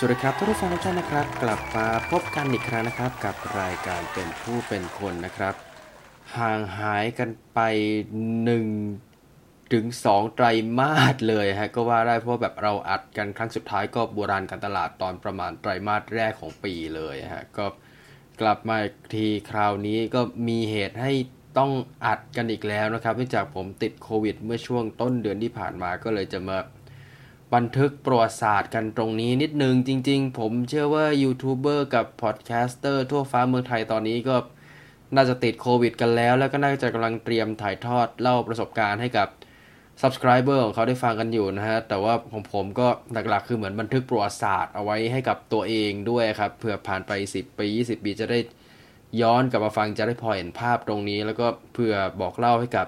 สวัสดีครับทุกท่านทุกท่านนะครับ กลับมาพบกันอีกครั้งนะครับ กับรายการเป็นผู้เป็นคนนะครับ ห่างหายกันไป1ถึง2ไตรมาสเลยฮะก็ว่าได้เพราะแบบเราอัดกันครั้งสุดท้ายก็โบราณการตลาดตอนประมาณไตรมาสแรกของปีเลยฮะก็กลับมาทีคราวนี้ก็มีเหตุให้ต้องอัดกันอีกแล้วนะครับเนื่องจากผมติดโควิด เมื่อช่วงต้นเดือนที่ผ่านมาก็เลยจะมา บันทึกประวัติศาสตร์กันตรงนี้นิดนึง จริง ๆ ผมเชื่อว่ายูทูบเบอร์กับ podcaster ทั่วฟ้าเมืองไทยตอนนี้ก็น่าจะติดโควิดกันแล้ว แล้วก็น่าจะกำลังเตรียมถ่ายทอดเล่าประสบการณ์ให้กับ Subscriber ของเขาได้ฟังกันอยู่นะฮะ แต่ว่าของผมก็หลักๆ คือเหมือนบันทึกประวัติศาสตร์เอาไว้ให้กับตัวเองด้วยครับเผื่อผ่านไป 10 ปี 20 ปีจะได้ย้อนกลับมาฟังจะได้พอเห็นภาพตรงนี้ แล้วก็เพื่อบอกเล่าให้กับ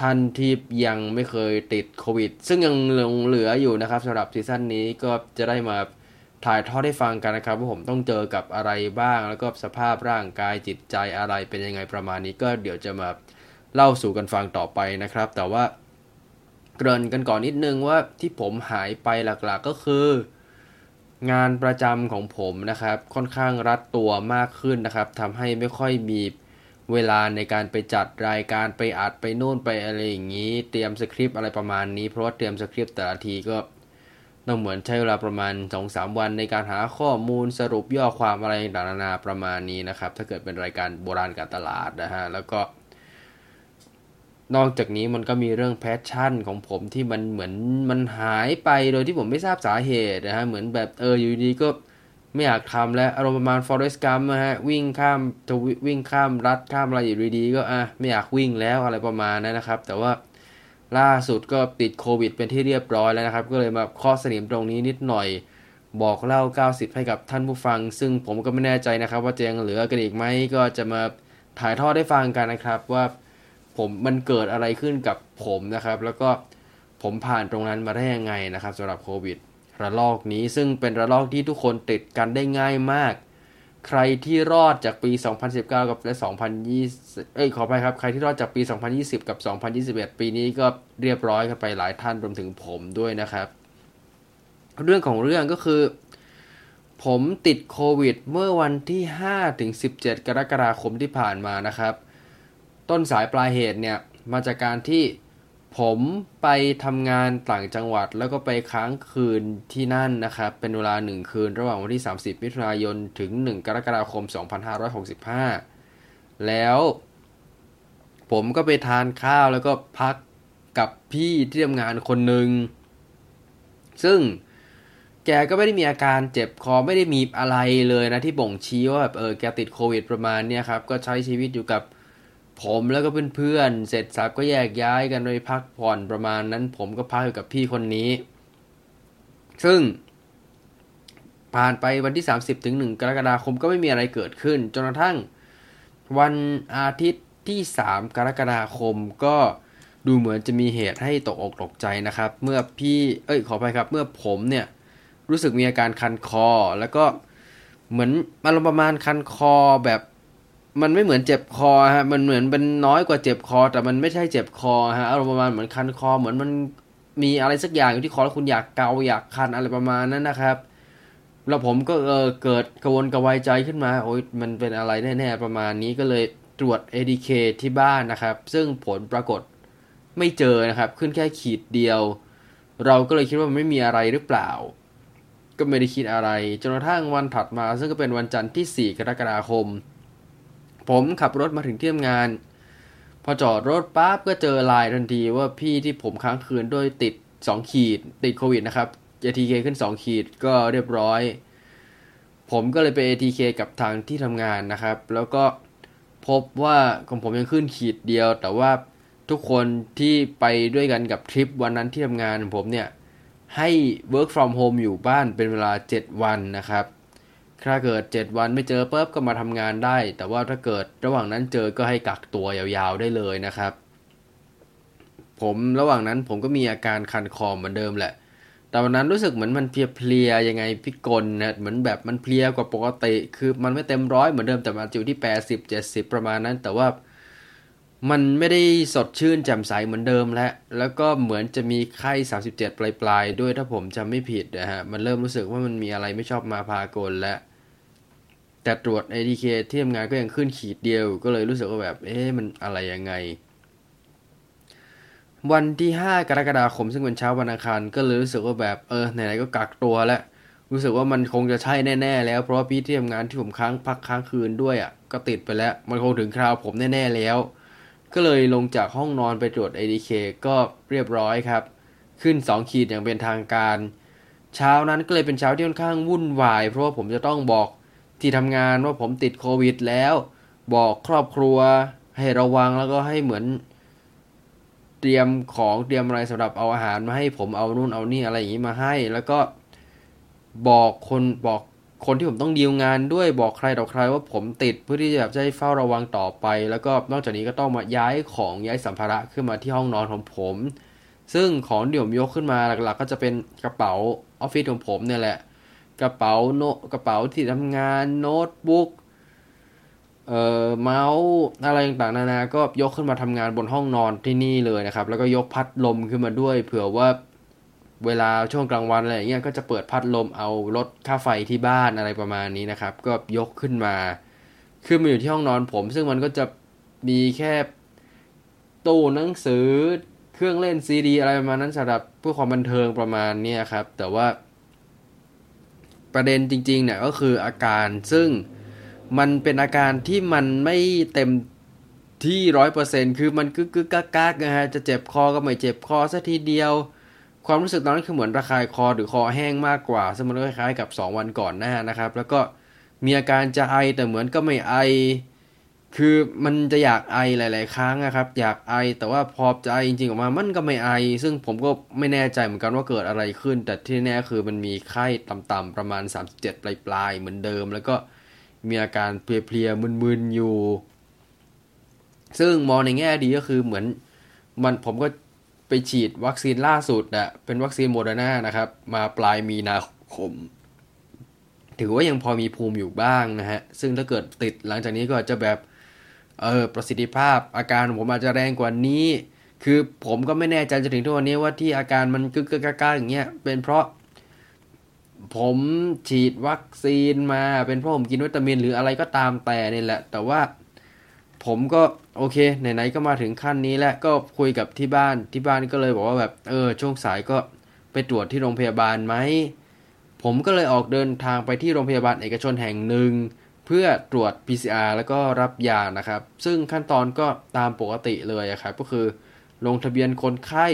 ท่านที่ยังไม่เคยติดโควิด ซึ่งยังเหลืออยู่นะครับสำหรับซีซั่นนี้ก็จะได้มาถ่ายทอดให้ฟังกันนะครับว่าผมต้องเจอกับอะไรบ้าง แล้วก็สภาพร่างกายจิตใจอะไรเป็นยังไงประมาณนี้ก็เดี๋ยวจะมาเล่าสู่กันฟังต่อไปนะครับ แต่ว่าเกริ่นกันก่อนนิดนึงว่าที่ผมหายไปหลักๆก็คือ งานประจำของผมนะครับ ค่อนข้างรัดตัวมากขึ้นนะครับทำให้ไม่ค่อยมี เวลาในการไปจัดรายการไปอัดไปโน่นไปอะไรอย่างนี้ เตรียมสคริปต์อะไรประมาณนี้ เพราะว่าเตรียมสคริปต์แต่ละทีก็ต้องเหมือนใช้เวลาประมาณ 2-3 วันในการหาข้อมูลสรุปย่อความอะไรต่างๆนานาประมาณนี้นะครับ ถ้าเกิดเป็นรายการโบราณการตลาดนะฮะแล้วก็ นอกจากนี้มันก็มีเรื่องแพชชั่นของผมที่มันเหมือนมันหายไปโดยที่ผมไม่ทราบสาเหตุนะฮะเหมือนแบบเอออยู่ดีก็ ไม่อยากทำแล้วอารมณ์ประมาณ Forest Gump นะฮะวิ่งข้ามจะวิ่งข้ามรัดข้ามอะไรอยู่ดีๆก็อะไม่อยากวิ่งแล้วอะไรประมาณนั้นนะครับ แต่ว่าล่าสุดก็ติดโควิดเป็นที่เรียบร้อยแล้วนะครับ ก็เลยมาข้อสนิมตรงนี้นิดหน่อยบอกเล่า 90 ให้กับท่านผู้ฟัง ซึ่งผมก็ไม่แน่ใจนะครับ ว่าจะยังเหลือกันอีกไหมก็จะมาถ่ายทอดได้ฟังกันนะครับ ว่าผมมันเกิดอะไรขึ้นกับผมนะครับ แล้วก็ผมผ่านตรงนั้นมาได้ยังไงนะครับสำหรับโควิด ระลอกนี้ซึ่งเป็นระลอกที่ทุกคนติดกันได้ง่ายมาก ใครที่รอดจากปี 2019 กับและ 2020 เอ้ยขอไปครับ ใครที่รอดจากปี 2020 กับ 2021 ปีนี้ก็เรียบร้อยกันไปหลายท่านรวมถึงผมด้วยนะครับ เรื่องของเรื่องก็คือ ผมติดโควิดเมื่อวันที่5ถึง17 กรกฎาคมที่ผ่านมานะครับ ต้นสายปลายเหตุเนี่ยมาจากการที่ ผมไปทำงานต่างจังหวัดแล้วก็ไปค้างคืนที่นั่นนะครับ เป็นเวลา 1 คืนระหว่างวันที่ 30 มิถุนายน ถึง 1 กรกฎาคม 2565 แล้วผมก็ไปทานข้าวแล้วก็พักกับพี่ที่ทำงานคนหนึ่ง ซึ่งแกก็ไม่ได้มีอาการเจ็บคอไม่ได้มีอะไรเลยนะที่บ่งชี้ว่าแบบเออแกติดโควิดประมาณเนี้ครับ ก็ใช้ชีวิตอยู่กับ ผมแล้วก็เพื่อนๆเสร็จสับก็แยกย้ายกันไปพักผ่อนประมาณนั้น ผมก็พักอยู่กับพี่คนนี้ ซึ่ง ผ่านไปวันที่ 30ถึง1กรกฎาคมก็ไม่มีอะไรเกิดขึ้นจนกระทั่งวันอาทิตย์ที่ 3 กรกฎาคมก็ดูเหมือนจะมีเหตุให้ตกอกตกใจนะครับ เมื่อพี่เอ้ยขอไปครับ เมื่อผมเนี่ยรู้สึกมีอาการคันคอ แล้วก็เหมือนอารมณ์ประมาณคันคอแบบ มันไม่เหมือนเจ็บคอฮะ มันเหมือนเป็นน้อยกว่าเจ็บคอ แต่มันไม่ใช่เจ็บคอฮะอารมณ์ประมาณเหมือนคันคอ เหมือนมันมีอะไรสักอย่างอยู่ที่คอแล้วคุณอยากเกาอยากคันอะไรประมาณนั้นนะครับ แล้วผมก็เออเกิดกระวนกระวายใจขึ้นมาโอ้ยมันเป็นอะไรแน่ๆประมาณนี้ก็เลยตรวจ ADK ที่บ้านนะครับ ซึ่งผลปรากฏไม่เจอนะครับ ขึ้นแค่ขีดเดียว เราก็เลยคิดว่ามันไม่มีอะไรหรือเปล่า ก็ไม่ได้คิดอะไรจนกระทั่งวันถัดมา ซึ่งก็เป็นวันจันทร์ที่ 4 กรกฎาคม ผมขับรถมาถึงที่ทำงาน พอจอดรถปั๊บก็เจอไลน์ทันทีว่าพี่ที่ผมค้างคืนด้วยติด 2 ขีด ติดโควิดนะครับ ATK ขึ้น 2 ขีดก็เรียบร้อย ผมก็เลยไป ATK กับทางที่ทำงานนะครับ แล้วก็พบว่าของผมยังขึ้นขีดเดียว แต่ว่าทุกคนที่ไปด้วยกันกับทริปวันนั้นที่ทำงานผมเนี่ยให้ work from home อยู่บ้านเป็นเวลา 7 วันนะครับ ถ้าเกิด 7 วันไม่เจอปุ๊บก็มาทำงานได้ แต่ว่าถ้าเกิดระหว่างนั้นเจอก็ให้กักตัวยาวๆได้เลยนะครับ ผมระหว่างนั้นผมก็มีอาการคันคอเหมือนเดิมแหละ แต่วันนั้นรู้สึกเหมือนมันเพลียๆยังไงพิกลนะเหมือนแบบมันเพลียกว่าปกติ คือมันไม่เต็มร้อยเหมือนเดิมแต่มันอยู่ที่80 70ประมาณนั้น แต่ว่ามันไม่ได้สดชื่นแจ่มใสเหมือนเดิมแล้ว แล้วก็เหมือนจะมีไข้ 37 ปลายๆ ด้วยถ้าผมจำไม่ผิดนะฮะ มันเริ่มรู้สึกว่ามันมีอะไรไม่ชอบมาพากลแล้ว แต่ตรวจ ADK ที่ทำงานก็ยังขึ้นขีดเดียว ก็เลยรู้สึกว่าแบบ เอ๊ะมันอะไรยังไง วันที่ 5 กรกฎาคมซึ่งเป็นเช้าวันอังคารก็เลยรู้สึกว่าแบบเออไหนๆก็กักตัวแล้วรู้สึกว่ามันคงจะใช่แน่ๆแล้วเพราะว่าพี่ที่ทำงานที่ผมค้างพักค้างคืนด้วยอะ่ะก็ติดไปแล้ว มันคงถึงคราวผมแน่ๆแล้ว ก็เลยลงจากห้องนอนไปตรวจ ADK ก็เรียบร้อยครับ ขึ้น 2 ขีดอย่างเป็นทางการ เช้านั้นก็เลยเป็นเช้าที่ค่อนข้างวุ่นวาย เพราะว่าผมจะต้องบอก ที่ทำงานว่าผมติดโควิดแล้ว บอกครอบครัวให้ระวังแล้วก็ให้เหมือน เตรียมของเตรียมอะไรสำหรับเอาอาหารมาให้ผมเอานู่นเอานี่อะไรอย่างนี้มาให้ แล้วก็บอกคนบอกคนที่ผมต้องดีลงานด้วยบอกใครต่อใครว่าผมติดเพื่อที่จะแบบจะให้เฝ้าระวังต่อไป แล้วก็นอกจากนี้ก็ต้องมาย้ายของย้ายสัมภาระขึ้นมาที่ห้องนอนของผม ซึ่งของที่ผมยกขึ้นมาหลักๆ ก็จะเป็นกระเป๋าออฟฟิศของผมเนี่ยแหละ กระเป๋าโนกระเป๋าที่ทำงานโน้ตบุ๊กเอ่อเมาส์อะไรต่างๆนานา ก็ยกขึ้นมาทำงานบนห้องนอนที่นี่เลยนะครับ แล้วก็ยกพัดลมขึ้นมาด้วย เผื่อว่าเวลาช่วงกลางวันอะไรเงี้ยก็จะเปิดพัดลมเอาลดค่าไฟที่บ้านอะไรประมาณนี้นะครับ ก็ยกขึ้นมาขึ้นมาอยู่ที่ห้องนอนผม ซึ่งมันก็จะมีแค่ตู้หนังสือเครื่องเล่นซีดี อะไรประมาณนั้นสำหรับเพื่อความบันเทิงประมาณนี้ครับ แต่ว่า ประเด็นจริงๆเนี่ยก็คืออาการซึ่งมันเป็นอาการที่มันไม่เต็มที่ร้อยเปอร์เซ็นคือมันกึกกึกกักกักนะฮะจะเจ็บคอก็ไม่เจ็บคอสักทีเดียว ความรู้สึกตอนนั้นคือเหมือนระคายคอหรือคอแห้งมากกว่า ซึ่งมันคล้ายๆกับ 2 วันก่อนหน้านะครับ แล้วก็มีอาการจะไอแต่เหมือนก็ไม่ไอ คือมันจะอยากไอหลาย ๆ ครั้งนะครับ อยากไอแต่ว่าพอจะไอจริงๆออกมามันก็ไม่ไอ ซึ่งผมก็ไม่แน่ใจเหมือนกันว่าเกิดอะไรขึ้น แต่ที่แน่คือมันมีไข้ต่ำๆประมาณ 37 ปลายๆเหมือนเดิม แล้วก็มีอาการเพลียๆมึนๆอยู่ ซึ่งมองในแง่ดีก็คือเหมือนมันผมก็ไปฉีดวัคซีนล่าสุดอะเป็นวัคซีนโมเดอร์นานะครับ มาปลายมีนาคม ถือว่ายังพอมีภูมิอยู่บ้างนะฮะ ซึ่งถ้าเกิดติดหลังจากนี้ก็จะแบบ เออประสิทธิภาพอาการผมอาจจะแรงกว่านี้ คือผมก็ไม่แน่ใจจะถึงทุกวันนี้ว่าที่อาการมันกึกกึกกอย่างเงี้ยเป็นเพราะ ผมฉีดวัคซีนมา เป็นเพราะผมกินวิตามินหรืออะไรก็ตามแต่นี่แหละ แต่ว่าผมก็โอเคไหนๆก็มาถึงขั้นนี้แล้วก็คุยกับที่บ้านที่บ้านก็เลยบอกว่าแบบเออช่วงสายก็ไปตรวจที่โรงพยาบาลไหมผมก็เลยออกเดินทางไปที่โรงพยาบาลเอกชนแห่งหนึ่ง พื่อตรวจ PCR แล้วก็รับยานะครับ ซึ่งขั้นตอนก็ตามปกติเลยครับ ก็คือลงทะเบียนคนไข้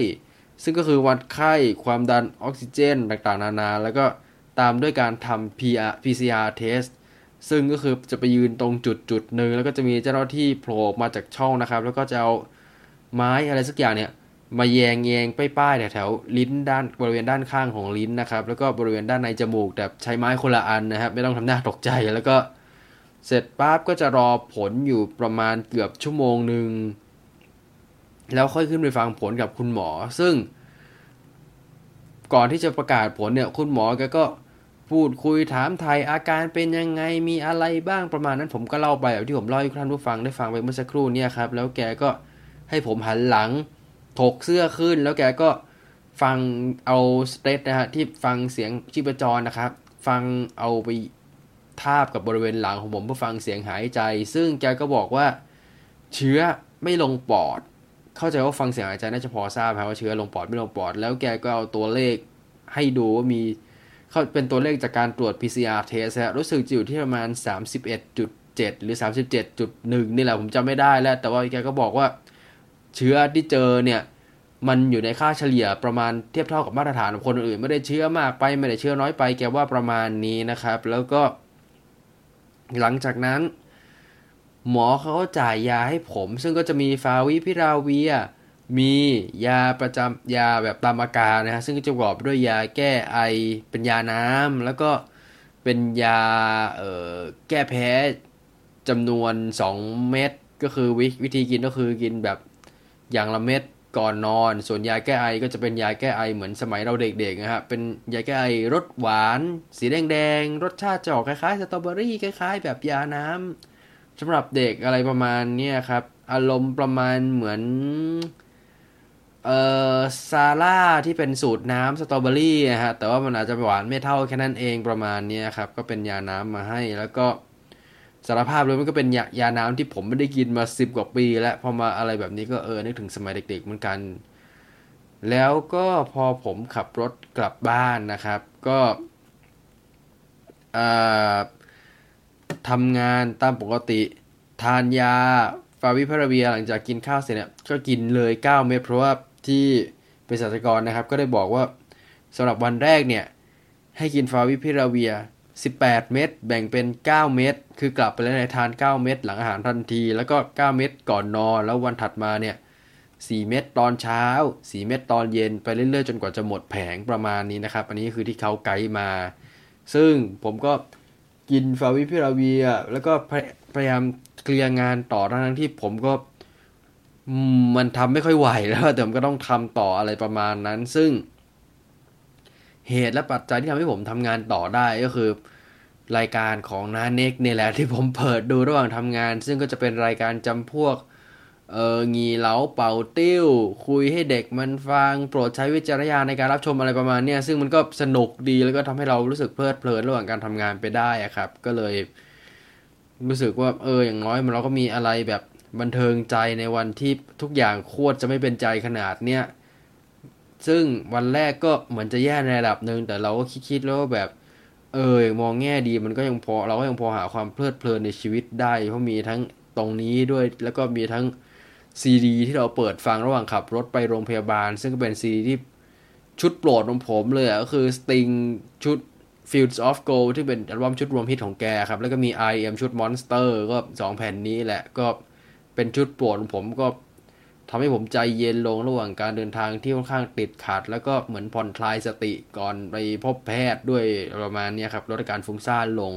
ซึ่งก็คือวัดไข้ ความดันออกซิเจนต่างๆ นานา แล้วก็ตามด้วยการทำ PCR test ซึ่งก็คือจะไปยืนตรงจุดจุดหนึ่งแล้วก็จะมีเจ้าหน้าที่โผล่มาจากช่องนะครับ แล้วก็จะเอาไม้อะไรสักอย่างเนี่ย มาแยงแยงป้ายๆแถวๆลิ้นด้านบริเวณด้านข้างของลิ้นนะครับ แล้วก็บริเวณด้านในจมูกแต่ใช้ไม้คนละอันนะครับ ไม่ต้องทำหน้าตกใจแล้วก็ เสร็จปั๊บก็จะรอผลอยู่ประมาณเกือบชั่วโมงหนึ่งแล้วค่อยขึ้นไปฟังผลกับคุณหมอ ซึ่ง ก่อนที่จะประกาศผลเนี่ย คุณหมอแกก็พูดคุยถามไทยอาการเป็นยังไงมีอะไรบ้างประมาณนั้นผมก็เล่าไปแบบที่ผมเล่าให้ท่านผู้ฟังได้ฟังไปเมื่อสักครู่เนี่ยครับ แล้วแกก็ให้ผมหันหลังถกเสื้อขึ้น แล้วแกก็ฟังเอาสเตตนะฮะที่ฟังเสียงชีพจรนะครับ ฟังเอาไป ทาบกับบริเวณหลังของผมเพื่อฟังเสียงหายใจ ซึ่งแกก็บอกว่าเชื้อไม่ลงปอด เข้าใจว่าฟังเสียงหายใจน่าจะพอทราบครับว่าเชื้อลงปอดไม่ลงปอด แล้วแกก็เอาตัวเลขให้ดูว่ามีเขาเป็นตัวเลขจากการตรวจ PCR test ฮะรู้สึกจะอยู่ที่ประมาณ 31.7 หรือ 37.1 นี่แหละผมจำไม่ได้แล้ว แต่ว่าแกก็บอกว่าเชื้อที่เจอเนี่ยมันอยู่ในค่าเฉลี่ยประมาณเทียบเท่ากับมาตรฐานของคนอื่น ไม่ได้เชื้อมากไปไม่ได้เชื้อน้อยไป แกว่าประมาณนี้นะครับ แล้วก็ หลังจากนั้น หมอเขาจ่ายยาให้ผม ซึ่งก็จะมีฟาวิพิราเวีย มียาประจำยาแบบตามอาการนะฮะซึ่งจะประกอบด้วยยาแก้ไอเป็นยาน้ำแล้วก็เป็นยาแก้แพ้จำนวน 2 เม็ดก็คือววิธีกินก็คือกินแบบอย่างละเม็ด ก่อนนอน ส่วนยาแก้ไอก็จะเป็นยาแก้ไอเหมือนสมัยเราเด็กๆนะครับเป็นยาแก้ไอรสหวาน สีแดงๆรสชาติจะออกคล้ายๆสตรอเบอรี่คล้าย ๆ แบบยาน้ำสำหรับเด็กอะไรประมาณนี้ครับ อารมณ์ประมาณเหมือนเอ่อซาร่าที่เป็นสูตรน้ำสตรอเบอรี่นะฮะแต่ว่ามันอาจจะหวานไม่เท่าแค่นั้นเองประมาณนี้ครับก็เป็นยาน้ำมาให้แล้วก็ สารภาพเลยมันก็เป็นยายาน้ำที่ผมไม่ได้กินมาสิบกว่าปี แล้วพอมาอะไรแบบนี้ก็เออนึกถึงสมัยเด็กๆเหมือนกัน แล้วก็พอผมขับรถกลับบ้านนะครับ ก็ทำงานตามปกติทานยาฟาวิพาราเวียหลังจากกินข้าวเสร็จเนี่ยก็กินเลย 9 เม็ดเพราะว่าที่เภสัชกรนะครับ ก็ได้บอกว่าสำหรับวันแรกเนี่ยให้กินฟาวิพิราเวีย 18 เม็ดแบ่งเป็น 9 เม็ดคือกลับไปแล้วในทาน 9 เม็ดหลังอาหารทันที แล้วก็ 9 เม็ดก่อนนอน แล้ววันถัดมาเนี่ย 4 เม็ดตอนเช้า 4 เม็ดตอนเย็นไปเรื่อยๆ จนกว่าจะหมดแผงประมาณนี้นะครับ อันนี้คือที่เขาไกด์มา ซึ่งผมก็กินฟาวิพิราเวีย แล้วก็พยายามเคลียร์งานต่อทั้งที่ผมก็มันทำไม่ค่อยไหวแล้วแต่ผมก็ต้องทำต่ออะไรประมาณนั้น ซึ่ง เหตุและปัจจัยที่ทำให้ผมทำงานต่อได้ก็คือ รายการของน้าเน็กเนี่ยแหละที่ผมเปิดดูระหว่างทำงาน ซึ่งก็จะเป็นรายการจำพวกเอองีเหลาเป่าติ้ว คุยให้เด็กมันฟัง โปรดใช้วิจารณญาณในการรับชมอะไรประมาณเนี้ซึ่งมันก็สนุกดีแล้วก็ทำให้เรารู้สึกเพลิดเพลินระหว่างการทำงานไปได้อะครับ ก็เลย รู้สึกว่าเอออย่างน้อยมันเราก็มีอะไรแบบบันเทิงใจในวันที่ทุกอย่างโคตรจะไม่เป็นใจขนาดเนี้ย ซึ่งวันแรกก็เหมือนจะแย่ในระดับหนึ่งแต่เราก็คิดๆแล้วแบบเออมองแง่ดีมันก็ยังพอเราก็ยังพอหาความเพลิดเพลินในชีวิตได้ เพราะมีทั้งตรงนี้ด้วยแล้วก็มีทั้งซีดีที่เราเปิดฟังระหว่างขับรถไปโรงพยาบาล ซึ่งก็เป็นซีดีที่ชุดโปรดของผมเลยก็คือ Sting ชุด Fields of Gold ที่เป็นอัลบั้มชุดรวมฮิตของแกครับ แล้วก็มี I am ชุด Monster ก็ 2 แผ่นนี้แหละก็เป็นชุดโปรดของผมก็ ทำให้ผมใจเย็นลงระหว่างการเดินทางที่ค่อนข้างติดขัด แล้วก็เหมือนผ่อนคลายสติก่อนไปพบแพทย์ด้วยประมาณนี้ครับลดอาการฟุ้งซ่านลง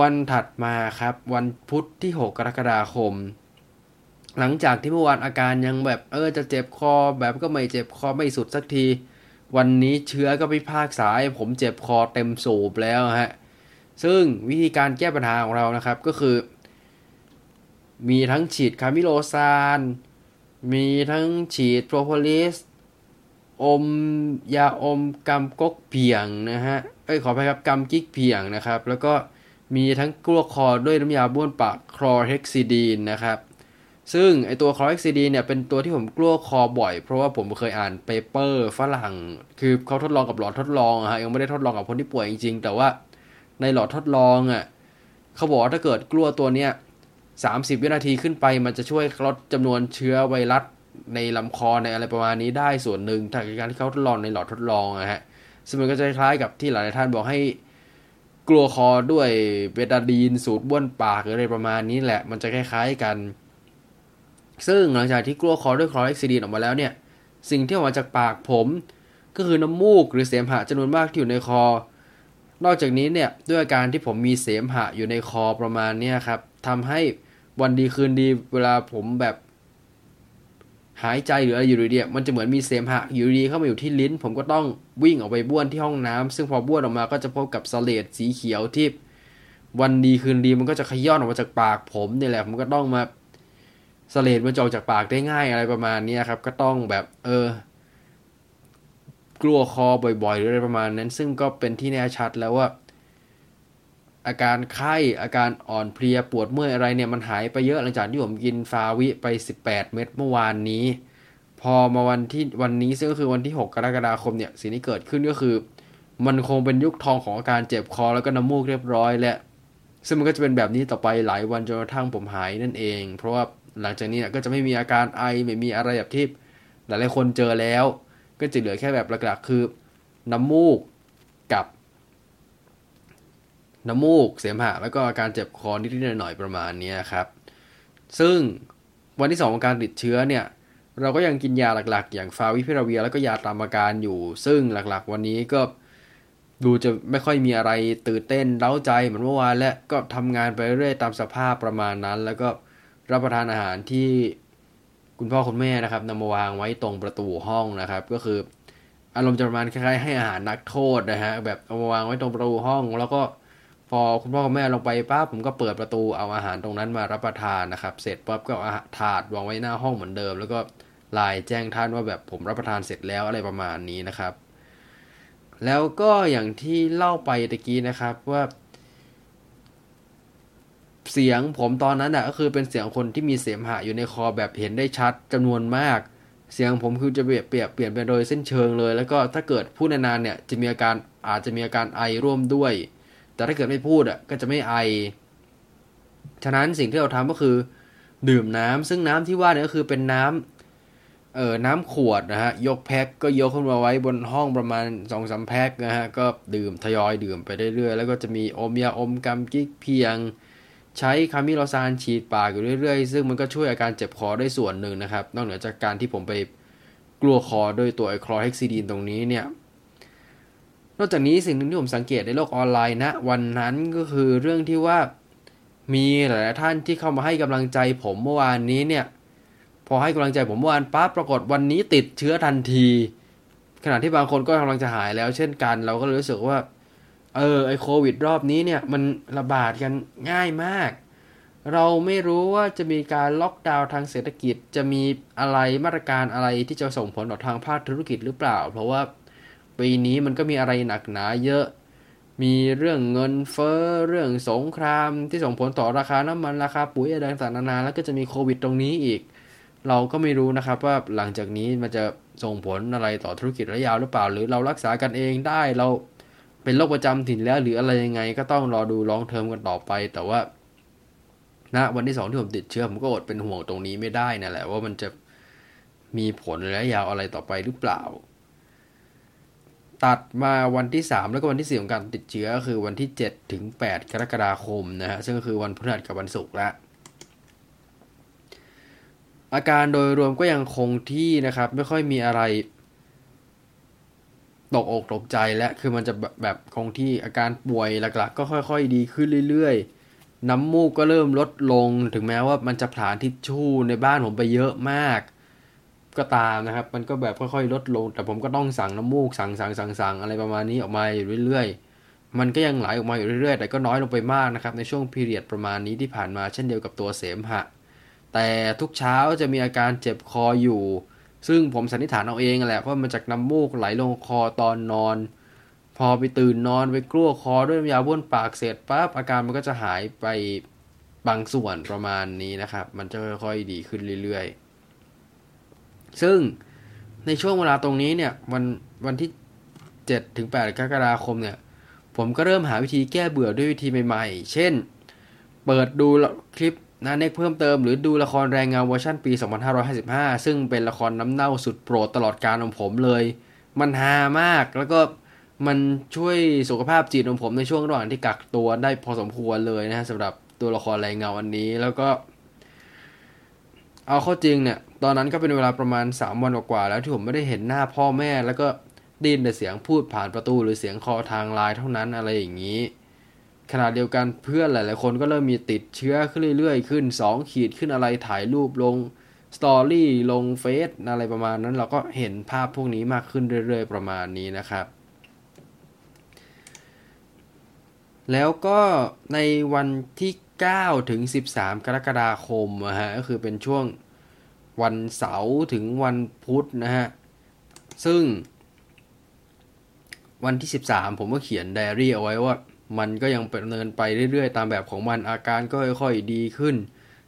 วันถัดมาครับ วันพุธที่ 6 กรกฎาคม หลังจากที่เมื่อวานอาการยังแบบเออจะเจ็บคอแบบก็ไม่เจ็บคอไม่สุดสักที วันนี้เชื้อก็พิพากษาให้ผมเจ็บคอเต็มสูบแล้วฮะซึ่งวิธีการแก้ปัญหาของเรานะครับก็คือ มีทั้งฉีดคามิโลซาน มีทั้งฉีด propolis อมยาอมกำกกเพียงนะฮะ เอ้ยขออภัยครับกำกิกเพียงนะครับ แล้วก็มีทั้งกลั้วคอด้วยน้ำยาบ้วนปากคลอเฮกซิดีนนะครับ ซึ่งไอตัวคลอเฮกซิดีนเนี่ยเป็นตัวที่ผมกลั้วคอบ่อย เพราะว่าผมเคยอ่าน paper ฝรั่ง คือเขาทดลองกับหลอดทดลองอะฮะยังไม่ได้ทดลองกับคนที่ป่วยจริงๆ แต่ว่าในหลอดทดลองอะเขาบอกว่าถ้าเกิดกลัวตัวเนี้ย สามสิบวินาทีขึ้นไป มันจะช่วยลดจำนวนเชื้อไวรัสในลำคอในอะไรประมาณนี้ได้ส่วนหนึ่งจากการที่เขาทดลองในหลอดทดลองอะฮะซึ่งมันก็จะคล้ายกับที่หลายท่านบอกให้กลัวคอด้วยเบตาดีนสูตรบ้วนปากหรืออะไรประมาณนี้แหละ มันจะคล้ายๆกัน ซึ่งหลังจากที่กลัวคอด้วยคลอเอ็กซิดีนออกมาแล้วเนี่ย สิ่งที่ออกมาจากปากผม ก็คือน้ำมูกหรือเสมหะจำนวนมากที่อยู่ในคอ นอกจากนี้เนี่ยด้วยอาการที่ผมมีเสมหะอยู่ในคอประมาณนี้ครับทำให้ วันดีคืนดีเวลาผมแบบหายใจหรืออะไรอยู่ดีๆมันจะเหมือนมีเสมหะอยู่ดีเข้ามาอยู่ที่ลิ้น ผมก็ต้องวิ่งออกไปบ้วนที่ห้องน้ำซึ่งพอบ้วนออกมาก็จะพบกับสเลดสีเขียวที่วันดีคืนดีมันก็จะขย้อนออกมาจากปากผมนี่แหละผมก็ต้องมาสเลดมันจะออกจากปากได้ง่ายอะไรประมาณนี้ครับ ก็ต้องแบบเออ กลัวคอบ่อยๆหรืออะไรประมาณนั้น ซึ่งก็เป็นที่แน่ชัดแล้วว่า อาการไข้อาการอ่อนเพลียปวดเมื่อยอะไรเนี่ยมันหายไปเยอะหลังจากที่ผมกินฟาวิไป 18 เม็ดเมื่อวานนี้ พอมาวันที่วันนี้ซึ่งก็คือวันที่ 6 กรกฎาคมเนี่ยสิ่งที่เกิดขึ้นก็คือ มันคงเป็นยุคทองของอาการเจ็บคอแล้วก็น้ำมูกเรียบร้อยและ ซึ่งมันก็จะเป็นแบบนี้ต่อไปหลายวันจนกระทั่งผมหายนั่นเอง เพราะว่าหลังจากนี้ก็จะไม่มีอาการไอไม่มีอะไรแบบที่หลายๆคนเจอแล้ว ก็จะเหลือแค่แบบหลักๆคือน้ำมูก น้ำมูก เสมหะแล้วก็อาการเจ็บคอนิดๆหน่อยๆประมาณนี้ครับ ซึ่งวันที่สองของการติดเชื้อเนี่ย เราก็ยังกินยาหลักๆ อย่างฟาวิพิราเวีย แล้วก็ยาตามอาการอยู่ ซึ่งหลักๆ วันนี้ก็ดูจะไม่ค่อยมีอะไรตื่นเต้นเล้าใจเหมือนเมื่อวานและก็ทำงานไปเรื่อยตามสภาพประมาณนั้น แล้วก็รับประทานอาหารที่คุณพ่อคุณแม่นะครับนำมาวางไว้ตรงประตูห้องนะครับ ก็คืออารมณ์จะประมาณคล้ายๆให้อาหารนักโทษนะฮะแบบเอามาวางไว้ตรงประตูห้อง แล้วก็ พอคุณพ่อคุณแม่ลงไปปั๊บผมก็เปิดประตูเอาอาหารตรงนั้นมารับประทานนะครับ เสร็จปั๊บก็เอาถาดวางไว้หน้าห้องเหมือนเดิม แล้วก็ไลน์แจ้งท่านว่าแบบผมรับประทานเสร็จแล้วอะไรประมาณนี้นะครับ แล้วก็อย่างที่เล่าไปตะกี้นะครับว่า เสียงผมตอนนั้นอะก็คือเป็นเสียงคนที่มีเสมหะอยู่ในคอแบบเห็นได้ชัดจำนวนมาก เสียงผมคือจะเปลี่ยนเปลี่ยนเปลี่ยนไปโดยเส้นเชิงเลย แล้วก็ถ้าเกิดพูดนานๆเนี่ยจะมีอาการอาจจะมีอาการไอร่วมด้วย แต่ถ้าเกิดไม่พูดอะก็จะไม่ไอ ฉะนั้นสิ่งที่เราทำก็คือ ดื่มน้ำซึ่งน้ำที่ว่าเนี่ยก็คือเป็นน้ำเอ่อ น้ำขวดนะฮะ ยกแพ็คก็ยกขึ้นมาไว้บนห้องประมาณ2องสาแพ็คนะฮะ ก็ดื่มทยอยดื่มไปเรื่อยๆ แล้วก็จะมีอมยาอมกำกิ๊กเพียง ใช้คามิโลซานฉีดปากอยู่เรื่อยๆ ซึ่งมันก็ช่วยอาการเจ็บคอได้ส่วนหนึ่งนะครับ นอกเหนือจากการที่ผมไปกลัวคอโดยตัวไอคลอเฮกซิดีนตรงนี้เนี่ย นอกจากนี้สิ่งหนึ่งที่ผมสังเกตในโลกออนไลน์นะวันนั้นก็คือเรื่องที่ว่ามีหลายท่านที่เข้ามาให้กำลังใจผมเมื่อวานนี้เนี่ย พอให้กำลังใจผมเมื่อวานปั๊บปรากฏวันนี้ติดเชื้อทันที ขณะที่บางคนก็กำลังจะหายแล้ว เช่นกัน เราก็เลยรู้สึกว่า เออไอโควิด รอบนี้เนี่ยมันระบาดกันง่ายมาก เราไม่รู้ว่าจะมีการล็อกดาวน์ทางเศรษฐกิจ จะมีอะไรมาตรการอะไรที่จะส่งผลต่อทางภาคธุรกิจหรือเปล่า เพราะว่า ปีนี้มันก็มีอะไรหนักหนาเยอะ มีเรื่องเงินเฟ้อเรื่องสงครามที่ส่งผลต่อราคาน้ำมันราคาปุ๋ยอะไรต่างๆนานาแล้วก็จะมีโควิดตรงนี้อีก เราก็ไม่รู้นะครับว่าหลังจากนี้มันจะส่งผลอะไรต่อธุรกิจระยะยาวหรือเปล่า หรือเรารักษากันเองได้เราเป็นโรคประจำถิ่นแล้ว หรืออะไรยังไงก็ต้องรอดูลองเทอมกันต่อไป แต่ว่าณนะวันที่สองที่ผมติดเชื้อผมก็อดเป็นห่วงตรงนี้ไม่ได้นั่นแหละว่ามันจะมีผลระยะยาวอะไรต่อไปหรือเปล่า ตัดมาวันที่ 3 แล้วก็วันที่ 4 ของการติดเชื้อคือวันที่ 7 ถึง 8 กรกฎาคมนะฮะซึ่งก็คือวันพฤหัสกับวันศุกร์ละอาการโดยรวมก็ยังคงที่นะครับ ไม่ค่อยมีอะไรตกอกตกใจและคือมันจะแบบคงที่อาการป่วยหลักๆ ก็ค่อยๆ ดีขึ้นเรื่อยๆ น้ำมูกก็เริ่มลดลง ถึงแม้ว่ามันจะผลาญทิชชู่ในบ้านผมไปเยอะมาก ก็ตามนะครับ มันก็แบบค่อยๆลดลง แต่ผมก็ต้องสั่งน้ำมูกสั่งสั่งสั่งสั่งอะไรประมาณนี้ออกมาอยู่เรื่อยๆ มันก็ยังไหลออกมาอยู่เรื่อยๆ แต่ก็น้อยลงไปมากนะครับ ในช่วงพีเรียดประมาณนี้ที่ผ่านมาเช่นเดียวกับตัวเสมหะ แต่ทุกเช้าจะมีอาการเจ็บคออยู่ ซึ่งผมสันนิษฐานเอาเองแหละเพราะมันจากน้ำมูกไหลลงคอตอนนอน พอไปตื่นนอนไปกลั้วคอด้วยยาบ้วนปากเสร็จปั๊บอาการมันก็จะหายไปบางส่วนประมาณนี้นะครับ มันจะค่อยๆดีขึ้นเรื่อยๆ ซึ่งในช่วงเวลาตรงนี้เนี่ยวันวันที่ 7 ถึง 8 กรกฎาคมเนี่ย ผมก็เริ่มหาวิธีแก้เบื่อด้วยวิธีใหม่ๆ เช่น เปิดดูคลิปนะเน็กเพิ่มเติมหรือดูละครแรงเงาเวอร์ชันปี 2555 ซึ่งเป็นละครน้ำเน่าสุดโปรดตลอดการของผมเลย มันฮามากแล้วก็มันช่วยสุขภาพจิตของผมในช่วงระหว่างที่กักตัวได้พอสมควรเลยนะฮะสำหรับตัวละครแรงเงาอันนี้แล้วก็ เอาเข้าจริงเนี่ย ตอนนั้นก็เป็นเวลาประมาณ 3 วันกว่าแล้วที่ผมไม่ได้เห็นหน้าพ่อแม่ แล้วก็ดินแต่เสียงพูดผ่านประตูหรือเสียงคอทางไลน์เท่านั้นอะไรอย่างนี้ขณะเดียวกันเพื่อนหลาย ๆ คนก็เริ่มมีติดเชื้อขึ้นเรื่อย ๆ ขึ้น 2 ขีดขึ้นอะไรถ่ายรูปลงสตอรี่ลงเฟซอะไรประมาณนั้นเราก็เห็นภาพพวกนี้มากขึ้นเรื่อย ๆ ประมาณนี้นะครับ แล้วก็ในวันที่ 9 ถึง 13 กรกฎาคมนะฮะก็คือเป็นช่วง วันเสาร์ถึงวันพุธนะฮะ ซึ่ง วันที่ 13 ผมก็เขียนไดอารี่เอาไว้ว่า มันก็ยังดำเนินไปเรื่อยๆ ตามแบบของมันอาการก็ค่อยๆดีขึ้น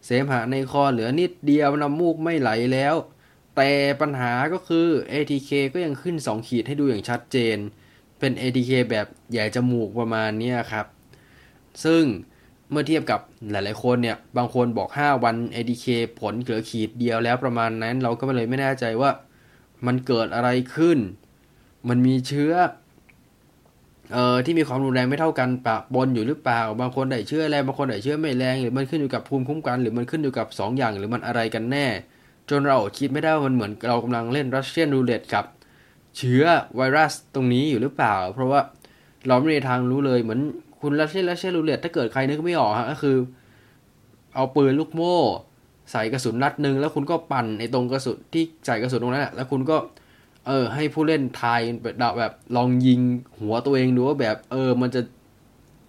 เสมหะในคอเหลือนิดเดียวน้ำมูกไม่ไหลแล้ว แต่ปัญหาก็คือ ATK ก็ยังขึ้น 2 ขีดให้ดูอย่างชัดเจน เป็น ATK แบบใหญ่จมูกประมาณนี้ครับ ซึ่ง เมื่อเทียบกับหลาย ๆ คนเนี่ย บางคนบอก 5 วัน ATK ผลเหลือขีดเดียวแล้วประมาณนั้น เราก็เลยไม่แน่ใจว่ามันเกิดอะไรขึ้น มันมีเชื้อเอ่อที่มีความรุนแรงไม่เท่ากันปะปนอยู่หรือเปล่า บางคนได้เชื้อแรงบางคนได้เชื้อไม่แรง หรือมันขึ้นอยู่กับภูมิคุ้มกัน หรือมันขึ้นอยู่กับ 2 อย่าง หรือมันอะไรกันแน่ จนเราคิดไม่ได้ว่ามันเหมือนเรากำลังเล่นรัสเซียนรูเล็ตกับ เชื้อไวรัสตรงนี้อยู่หรือเปล่า เพราะว่าเราไม่มีทางรู้เลยเหมือน คุณรัสเซียนรัสเซียนรูเล็ตถ้าเกิดใครนึกไม่ออกฮะก็คือ เอาปืนลูกโม่ใส่กระสุนนัดหนึ่งแล้วคุณก็ปั่นไอ้ตรงกระสุนที่ใส่กระสุนตรงนั้นแหละแล้วคุณก็ เออ ให้ผู้เล่นทายแบบแบบลองยิงหัวตัวเองดูว่าแบบ เออ มันจะ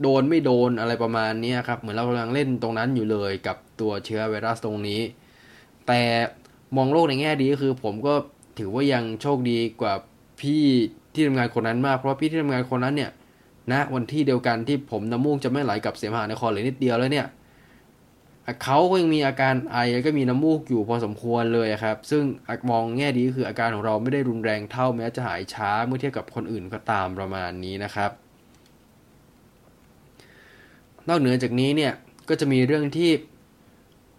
โดนไม่โดนอะไรประมาณนี้ครับ เหมือนเรากำลังเล่นตรงนั้นอยู่เลยกับตัวเชื้อไวรัสตรงนี้ แต่มองโลกในแง่ดีก็คือ ผมก็ถือว่ายังโชคดีกว่าพี่ที่ทำงานคนนั้นมาก เพราะพี่ที่ทำงานคนนั้นเนี่ย นะวันที่เดียวกันที่ผมน้ำมูกจะไม่ไหลกับเสมหะในคอเลยนิดเดียวแล้วเนี่ยเขาก็ยังมีอาการไอแล้วก็มีน้ำมูกอยู่พอสมควรเลยครับ ซึ่งมองแง่ดีก็คืออาการของเราไม่ได้รุนแรงเท่าแม้จะหายช้าเมื่อเทียบกับคนอื่นก็ตามประมาณนี้นะครับ นอกเหนือจากนี้เนี่ยก็จะมีเรื่องที่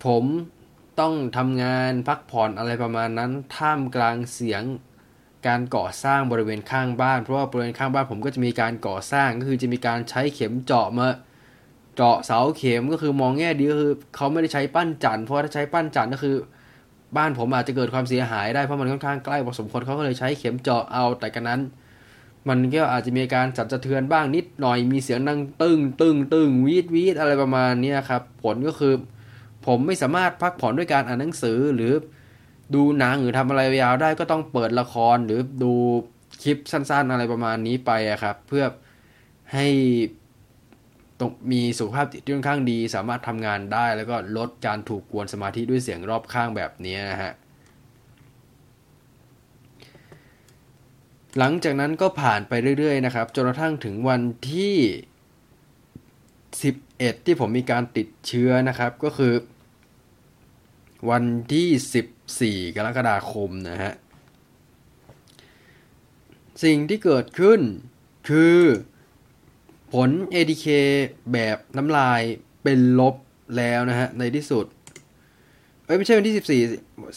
ผมต้องทำงานพักผ่อนอะไรประมาณนั้นท่ามกลางเสียง การก่อสร้างบริเวณข้างบ้าน เพราะว่าบริเวณข้างบ้านผมก็จะมีการก่อสร้างก็คือจะมีการใช้เข็มเจาะมาเจาะเสาเข็มก็คือมองแง่ดีก็คือเขาไม่ได้ใช้ปั้นจันเพราะถ้าใช้ปั้นจันก็คือ บ้านผมอาจจะเกิดความเสียหายได้เพราะมันค่อนข้างใกล้พอสมควรเขาก็เลยใช้เข็มเจาะเอาแต่กันนั้น มันก็อาจจะมีการสั่นสะเทือนบ้างนิดหน่อยมีเสียงดังตึ้งตึ้งตึ้งวีดวีดอะไรประมาณนี้ครับผลก็คือ ผมไม่สามารถพักผ่อนด้วยการอ่านหนังสือหรือ ดูหนังหรือทำอะไรยาวได้ก็ต้องเปิดละครหรือดูคลิปสั้น ๆ อะไรประมาณนี้ไปครับ เพื่อให้ต้องมีสุขภาพจิตที่ค่อนข้างดี สามารถทำงานได้ แล้วก็ลดการถูกกวนสมาธิด้วยเสียงรอบข้างแบบนี้นะฮะหลังจากนั้นก็ผ่านไปเรื่อยๆนะครับจนกระทั่งถึงวันที่ 11 ที่ผมมีการติดเชื้อนะครับ ก็คือ วันที่ 14 กรกฎาคมนะฮะ สิ่งที่เกิดขึ้นคือผล ADK แบบน้ำลายเป็นลบแล้วนะฮะ ในที่สุด เอ้ย ไม่ใช่วันที่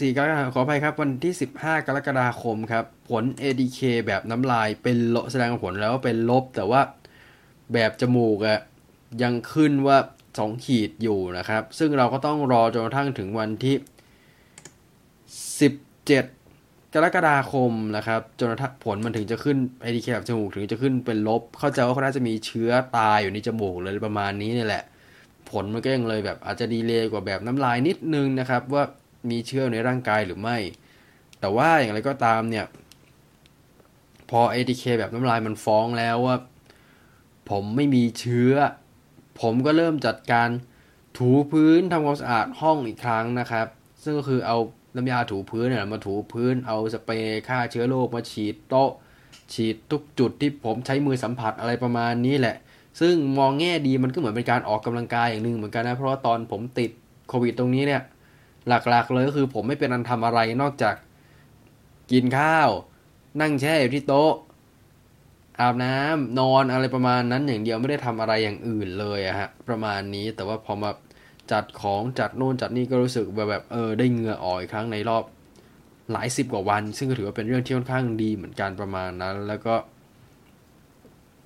14 4กรกฎาคมขออภัยครับ วันที่ 15 กรกฎาคมครับ ผล ADK แบบน้ำลายเป็นลบแสดงผลแล้วเป็นลบ แต่ว่าแบบจมูกอะยังขึ้นว่า 2 ขีดอยู่นะครับ ซึ่งเราก็ต้องรอจนกระทั่งถึงวันที่ 17 กรกฎาคมนะครับ จนผลมันถึงจะขึ้นไอดีเคแบบจมูกถึงจะขึ้นเป็นลบ เข้าใจว่าเขาน่าจะมีเชื้อตายอยู่ในจมูกเลยประมาณนี้นี่แหละ ผลมันก็ยังเลยแบบอาจจะดีเลยกว่าแบบน้ำลายนิดนึงนะครับ ว่ามีเชื้อในร่างกายหรือไม่ แต่ว่าอย่างไรก็ตามเนี่ย พอ ATK แบบน้ำลายมันฟ้องแล้วว่า ผมไม่มีเชื้อ ผมก็เริ่มจัดการถูพื้นทำความสะอาดห้องอีกครั้งนะครับ ซึ่งก็คือเอาน้ำยาถูพื้นเนี่ยมาถูพื้นเอาสเปรย์ฆ่าเชื้อโรคมาฉีดโต๊ะ ฉีดทุกจุดที่ผมใช้มือสัมผัสอะไรประมาณนี้แหละ ซึ่งมองแง่ดีมันก็เหมือนเป็นการออกกำลังกายอย่างหนึ่งเหมือนกันนะเพราะว่าตอนผมติดโควิดตรงนี้เนี่ย หลักๆเลยก็คือผมไม่เป็นอันทำอะไรนอกจากกินข้าว นั่งแช่อยู่ที่โต๊ะ อาบน้ำนอนอะไรประมาณนั้นอย่างเดียวไม่ได้ทำอะไรอย่างอื่นเลยอะฮะประมาณนี้แต่ว่าพอมาจัดของจัดโน่นจัดนี่ก็รู้สึกแบบแบบเออได้เหงื่อออกอีกครั้งในรอบหลายสิบกว่าวัน ซึ่งก็ถือว่าเป็นเรื่องที่ค่อนข้างดีเหมือนกันประมาณนั้น แล้วก็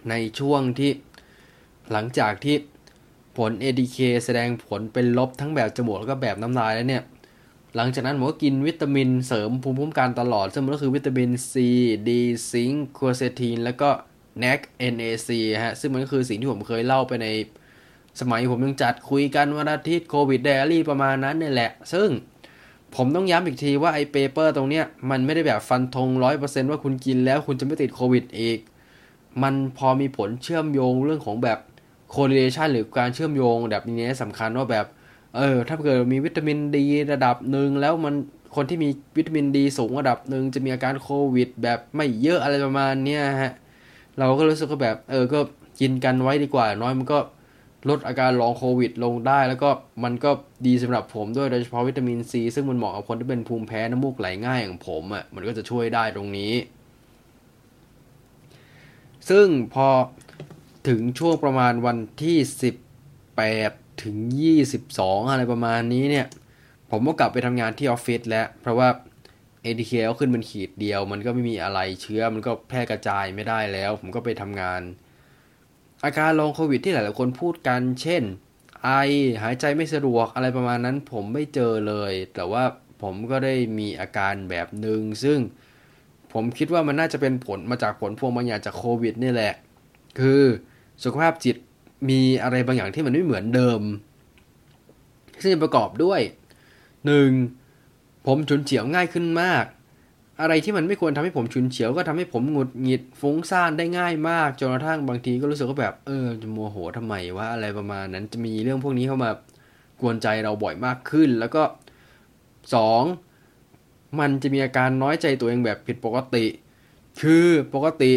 ในช่วงที่หลังจากที่ผล ATK แสดงผลเป็นลบทั้งแบบจมูกแล้วก็แบบน้ำลายแล้วเนี่ย หลังจากนั้นผมก็กินวิตามินเสริมภูมิคุ้มกันตลอด ซึ่งมันก็คือวิตามิน C D ซิงค์ค u เซทีนแล้วก็ NAC NAC ฮะซึ่งมันก็คือสิ่งที่ผมเคยเล่าไปในสมัยผมยังจัดคุยกันวันอาทิตย์โควิดไดอารี่ประมาณนั้นนี่แหละ ซึ่งผมต้องย้ำอีกทีว่าไอ้ paper ตรงเนี้ยมันไม่ได้แบบฟันธงร้อยเปอร์เซนต์ว่าคุณกินแล้วคุณจะไม่ติดโควิดอีก มันพอมีผลเชื่อมโยงเรื่องของแบบ correlation หรือการเชื่อมโยงแบบนี้สำคัญว่าแบบ เออ ถ้าเกิดมีวิตามินดีระดับหนึ่งแล้วมันคนที่มีวิตามินดีสูงระดับหนึ่งจะมีอาการโควิด แบบไม่เยอะอะไรประมาณเนี้ยฮะ เราก็รู้สึกว่าแบบ เออ ก็กินกันไว้ดีกว่า น้อยมันก็ลดอาการลองโควิดลงได้ แล้วก็มันก็ดีสำหรับผมด้วยโดยเฉพาะวิตามินซีซึ่งมันเหมาะกับคนที่เป็นภูมิแพ้น้ำมูกไหลง่ายอย่างผมอะ่ะมันก็จะช่วยได้ตรงนี้ ซึ่งพอถึงช่วงประมาณวันที่ 18 ถึง 22 อะไรประมาณนี้เนี่ย ผมก็กลับไปทำงานที่ออฟฟิศแล้ว เพราะว่า ATK ก็ขึ้นเป็นขีดเดียว มันก็ไม่มีอะไรเชื้อมันก็แพร่กระจายไม่ได้แล้ว ผมก็ไปทำงาน อาการลองโควิดที่หลายๆคนพูดกันเช่น ไอหายใจไม่สะดวกอะไรประมาณนั้น ผมไม่เจอเลย แต่ว่าผมก็ได้มีอาการแบบหนึ่งซึ่งผมคิดว่ามันน่าจะเป็นผลมาจากผลพวงบางอย่างจากโควิดนี่แหละ คือสุขภาพจิต มีอะไรบางอย่างที่มันไม่เหมือนเดิม ซึ่งประกอบด้วย 1. ผมฉุนเฉียวง่ายขึ้นมาก อะไรที่มันไม่ควรทำให้ผมฉุนเฉียวก็ทำให้ผมหงุดหงิดฟุ้งซ่านได้ง่ายมากจนกระทั่งบางทีก็รู้สึกว่าแบบเออจะโมโหทำไมว่าอะไรประมาณนั้นจะมีเรื่องพวกนี้เข้ามากวนใจเราบ่อยมากขึ้น แล้วก็สองมันจะมีอาการน้อยใจตัวเองแบบผิดปกติ คือปกติ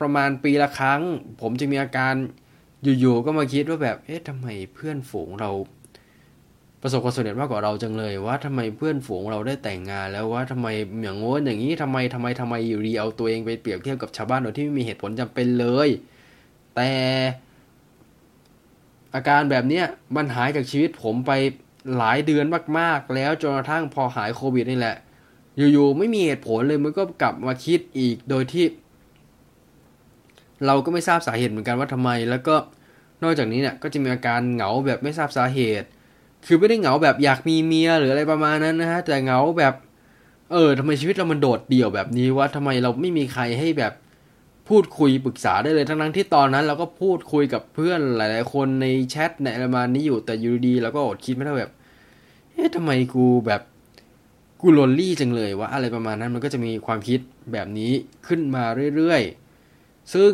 ประมาณปีละครั้ง ผมจะมีอาการ อยู่ๆก็มาคิดว่าแบบ เอ๊ะทำไมเพื่อนฝูงเรา ประสบความสำเร็จมากกว่าเราจังเลยว่าทำไมเพื่อนฝูงเราได้แต่งงานแล้วว่าทำไมอย่างโน้นอย่างนี้ทำไมทำไมทำไมอยู่ดีเอาตัวเองไปเปรียบเทียบกับชาวบ้านโดยที่ไม่มีเหตุผลจำเป็นเลย แต่อาการแบบนี้มันหายจากชีวิตผมไปหลายเดือนมากๆ แล้วจนกระทั่งพอหายโควิดนี่แหละ อยู่ๆไม่มีเหตุผลเลยมันก็กลับมาคิดอีกโดยที่ เราก็ไม่ทราบสาเหตุเหมือนกันว่าทำไม แล้วก็นอกจากนี้เนี่ยก็จะมีอาการเหงาแบบไม่ทราบสาเหตุ คือไม่ได้เหงาแบบอยากมีเมียหรืออะไรประมาณนั้นนะฮะแต่เหงาแบบเออทำไมชีวิตเรามันโดดเดี่ยวแบบนี้วะทำไมเราไม่มีใครให้แบบพูดคุยปรึกษาได้เลยทั้งนั้นที่ตอนนั้นเราก็พูดคุยกับเพื่อนหลายๆ คนในแชทในอะไรประมาณนี้อยู่แต่อยู่ดีเราก็อดคิดไม่ได้แบบเอ๊ะทำไมกูแบบกูลนลี่จังเลยวะอะไรประมาณนั้นมันก็จะมีความคิดแบบนี้ขึ้นมาเรื่อยๆ ซึ่ง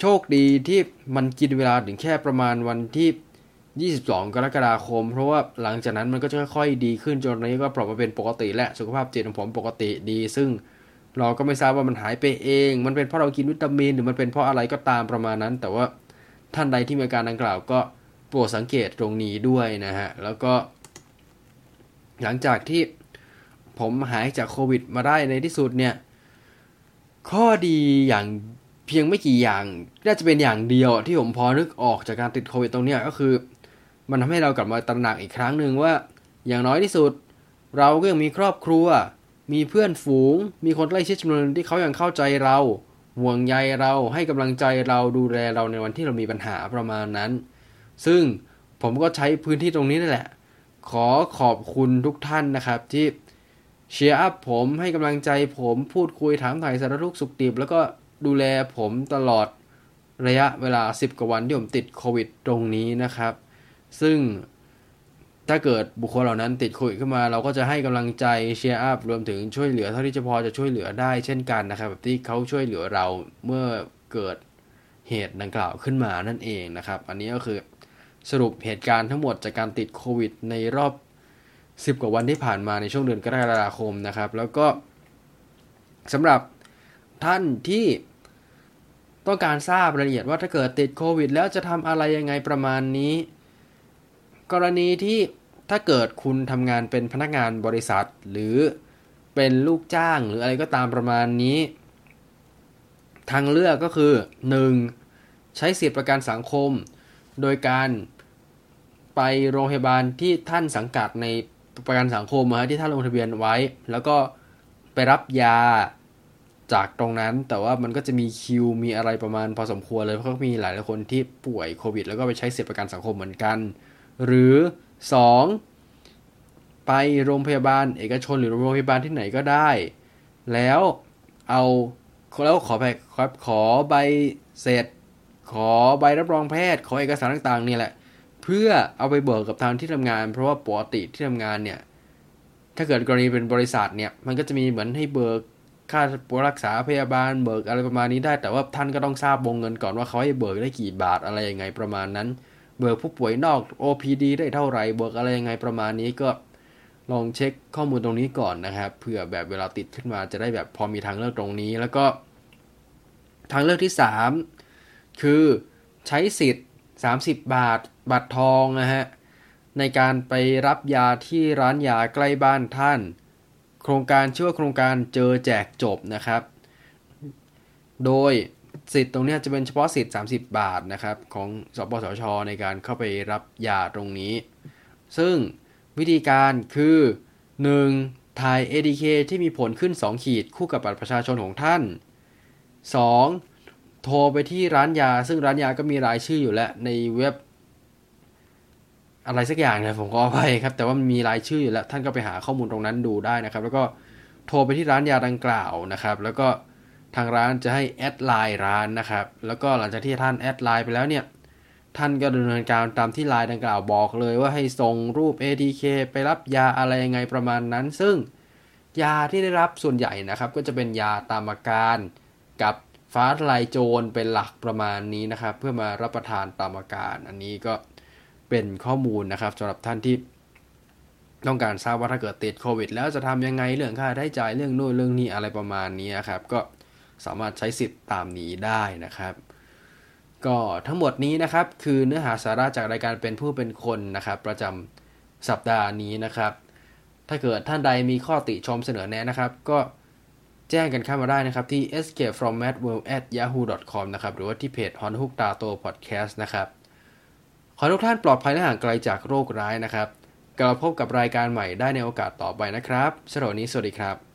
โชคดีที่มันกินเวลาถึงแค่ประมาณวันที่ 22 กรกฎาคม เพราะว่าหลังจากนั้นมันก็จะค่อยๆดีขึ้นจนนี้ก็ปรับมาเป็นปกติและสุขภาพจิตของผมปกติดี ซึ่งเราก็ไม่ทราบว่ามันหายไปเอง มันเป็นเพราะเรากินวิตามิน หรือมันเป็นเพราะอะไรก็ตามประมาณนั้น แต่ว่าท่านใดที่มีอาการดังกล่าวก็โปรดสังเกตตรงนี้ด้วยนะฮะ แล้วก็ หลังจากที่ผมหายจากโควิดมาได้ในที่สุดเนี่ย ข้อดีอย่าง เพียงไม่กี่อย่างน่าจะเป็นอย่างเดียวที่ผมพอนึกออกจากการติดโควิดตรงนี้ก็คือ มันทำให้เรากลับมาตระหนักอีกครั้งหนึ่งว่า อย่างน้อยที่สุด เราก็ยังมีครอบครัว มีเพื่อนฝูง มีคนใกล้ชิดจำนวนที่เขายังเข้าใจเราห่วงใยเราให้กำลังใจเราดูแลเราในวันที่เรามีปัญหาประมาณนั้น ซึ่งผมก็ใช้พื้นที่ตรงนี้นั่นแหละ ขอขอบคุณทุกท่านนะครับที่เชียร์อัพผมให้กำลังใจผมพูดคุยถามถ่ายสารทุกสุขดิบแล้วก็ ดูแลผมตลอดระยะเวลา 10 กว่าวันที่ผมติดโควิดตรงนี้นะครับ ซึ่งถ้าเกิดบุคคลเหล่านั้นติดโควิดขึ้นมา เราก็จะให้กำลังใจเชียร์อัพรวมถึงช่วยเหลือเท่าที่จะพอจะช่วยเหลือได้เช่นกันนะครับ แบบที่เขาช่วยเหลือเราเมื่อเกิดเหตุดังกล่าวขึ้นมานั่นเองนะครับ อันนี้ก็คือสรุปเหตุการณ์ทั้งหมดจากการติดโควิดในรอบ 10 กว่าวันที่ผ่านมาในช่วงเดือนกรกฎาคมนะครับ แล้วก็สำหรับท่านที่ ต้องการทราบรายละเอียดว่าถ้าเกิดติดโควิด แล้วจะทำอะไรยังไงประมาณนี้ กรณีที่ถ้าเกิดคุณทำงานเป็นพนักงานบริษัท หรือเป็นลูกจ้างหรืออะไรก็ตามประมาณนี้ ทางเลือกก็คือ 1. ใช้สิทธิประกันสังคม โดยการไปโรงพยาบาลที่ท่านสังกัดในประกันสังคมฮะที่ท่านลงทะเบียนไว้ แล้วก็ไปรับยา จากตรงนั้น แต่ว่ามันก็จะมีคิวมีอะไรประมาณพอสมควรเลยเพราะมีหลายคนที่ป่วยโควิด แล้วก็ไปใช้สิทธิประกันสังคมเหมือนกัน หรือ 2. ไปโรงพยาบาลเอกชนหรือโรงพยาบาลที่ไหนก็ได้ แล้วเอาแล้วขอไปขอใบเสร็จ ขอใบรับรองแพทย์ ขอเอกสารต่างๆ นี่แหละ เพื่อเอาไปเบิกกับทางที่ทำงาน เพราะว่าปกติที่ทำงานเนี่ยถ้าเกิดกรณีเป็นบริษัทเนี่ยมันก็จะมีเหมือนให้เบิก ค่ารักษาพยาบาลเบิกอะไรประมาณนี้ได้ แต่ว่าท่านก็ต้องทราบวงเงินก่อนว่าเขาให้เบิกได้กี่บาทอะไรยังไงประมาณนั้น เบิกผู้ป่วยนอก OPD ได้เท่าไหร่เบิกอะไรยังไงประมาณนี้ก็ลองเช็คข้อมูลตรงนี้ก่อนนะครับเผื่อแบบเวลาติดขึ้นมาจะได้แบบพอมีทางเลือกตรงนี้ แล้วก็ ทางเลือกที่ 3 คือใช้สิทธิ์ 30 บาทบัตรทองนะฮะในการไปรับยาที่ร้านยาใกล้บ้านท่าน โครงการชื่อว่าโครงการเจอแจกจบนะครับ โดยสิทธิ์ตรงนี้จะเป็นเฉพาะสิทธิ์ 30 บาทนะครับ ของสปสช ในการเข้าไปรับยาตรงนี้ ซึ่งวิธีการคือ 1. ถ่าย ADK ที่มีผลขึ้น 2 ขีดคู่กับบัตรประชาชนของท่าน 2. โทรไปที่ร้านยา ซึ่งร้านยาก็มีรายชื่ออยู่แล้วในเว็บ อะไรสักอย่างเนี่ยขออภัยครับ แต่ว่ามันมีรายชื่ออยู่แล้วท่านก็ไปหาข้อมูลตรงนั้นดูได้นะครับ แล้วก็โทรไปที่ร้านยาดังกล่าวนะครับ แล้วก็ทางร้านจะให้ add ไลน์ร้านนะครับ แล้วก็หลังจากที่ท่าน add ไลน์ไปแล้วเนี่ย ท่านก็ดำเนินการตามที่ไลน์ดังกล่าวบอกเลยว่าให้ส่งรูป ATK ไปรับยาอะไรยังไงประมาณนั้น ซึ่งยาที่ได้รับส่วนใหญ่นะครับ ก็จะเป็นยาตามอาการกับฟ้าทลายโจรเป็นหลักประมาณนี้นะครับ เพื่อมารับประทานตามอาการ อันนี้ก็ เป็นข้อมูลนะครับสำหรับท่านที่ต้องการทราบว่าถ้าเกิดติดโควิด แล้วจะทำยังไงเรื่องค่าใช้จ่ายเรื่องโน่นเรื่องนี้อะไรประมาณนี้ครับ ก็สามารถใช้สิทธิ์ตามนี้ได้นะครับ ก็ทั้งหมดนี้นะครับ คือเนื้อหาสาระจากรายการเป็นผู้เป็นคนนะครับ ประจำสัปดาห์นี้นะครับ ถ้าเกิดท่านใดมีข้อติชมเสนอแนะนะครับ ก็แจ้งกันเข้ามาได้นะครับที่ escape from mad world at yahoo com นะครับหรือว่าที่เพจ h o n h o o k d a t o podcast นะครับ ขอทุกท่านปลอดภัยและห่างไกลจากโรคร้ายนะครับกลับพบกับรายการใหม่ได้ในโอกาสต่อไปนะครับสำหรับวันนี้สวัสดีครับ